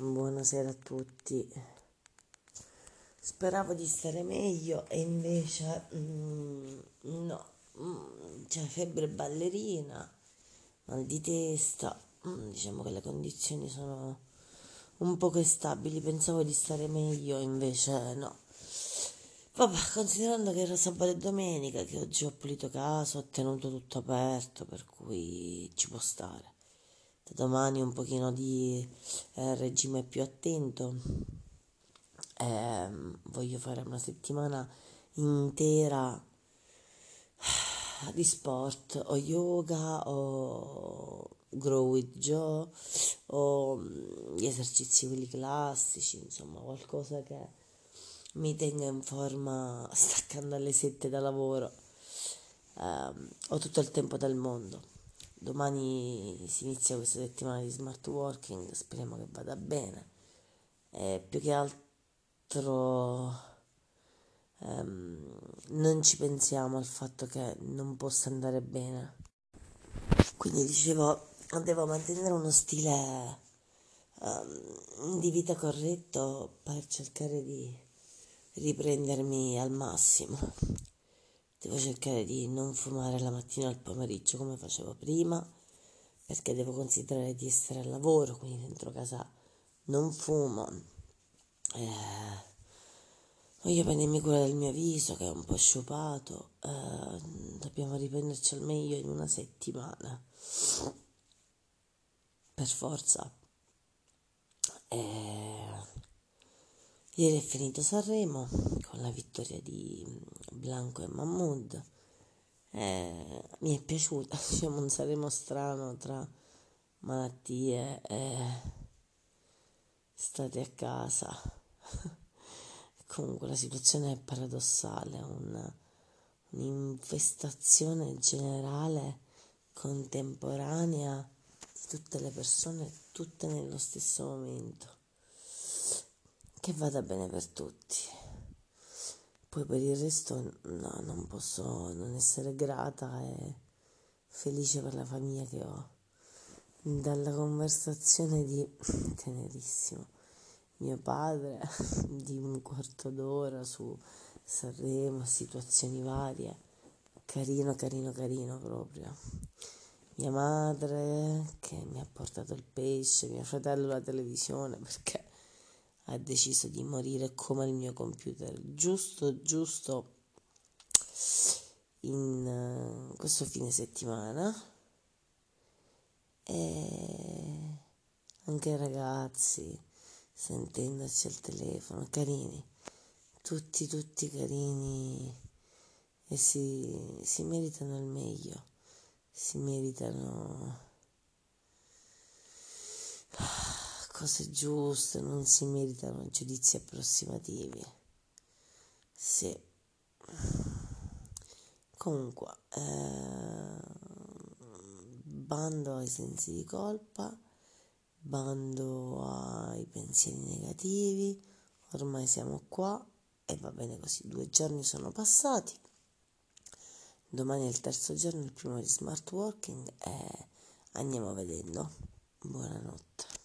buonasera a tutti. Speravo di stare meglio e invece mm, no, mm, c'è febbre ballerina, mal di testa, mm, diciamo che le condizioni sono un poco instabili, pensavo di stare meglio, invece no. Vabbè, considerando che era sabato e domenica, che oggi ho pulito casa, ho tenuto tutto aperto, per cui ci può stare. Da domani un pochino di eh, regime più attento. Eh, voglio fare una settimana intera di sport, o yoga, o grow with Joe, o mm, gli esercizi quelli classici, insomma, qualcosa che mi tenga in forma staccando alle 7 da lavoro. Eh, ho tutto il tempo del mondo. Domani si inizia questa settimana di smart working, speriamo che vada bene. E più che altro ehm, non ci pensiamo al fatto che non possa andare bene. Quindi dicevo, devo mantenere uno stile um, di vita corretto per cercare di riprendermi al massimo. Devo cercare di non fumare la mattina al pomeriggio come facevo prima, perché devo considerare di essere al lavoro, quindi dentro casa non fumo. Eh, voglio prendermi cura del mio viso che è un po' sciupato. Eh, dobbiamo riprenderci al meglio in una settimana. Per forza. Eh, Ieri è finito Sanremo con la vittoria di Blanco e Mahmood. Eh, mi è piaciuta, diciamo un Sanremo strano tra malattie e state a casa. Comunque la situazione è paradossale, una, un'infestazione generale contemporanea di tutte le persone, tutte nello stesso momento che vada bene per tutti. Poi per il resto no, non posso non essere grata e felice per la famiglia che ho. Dalla conversazione di tenerissimo mio padre di un quarto d'ora su Sanremo, situazioni varie, carino, carino, carino proprio. Mia madre che mi ha portato il pesce, mio fratello la televisione perché ha deciso di morire come il mio computer, giusto, giusto in uh, questo fine settimana. E anche ragazzi sentendoci al telefono, carini, tutti, tutti carini e si, si meritano il meglio, si meritano cose giuste, non si meritano giudizi approssimativi. Sì. Comunque, eh, bando ai sensi di colpa, bando ai pensieri negativi, ormai siamo qua e va bene così, due giorni sono passati, domani è il terzo giorno, il primo di smart working e andiamo vedendo. Buonanotte.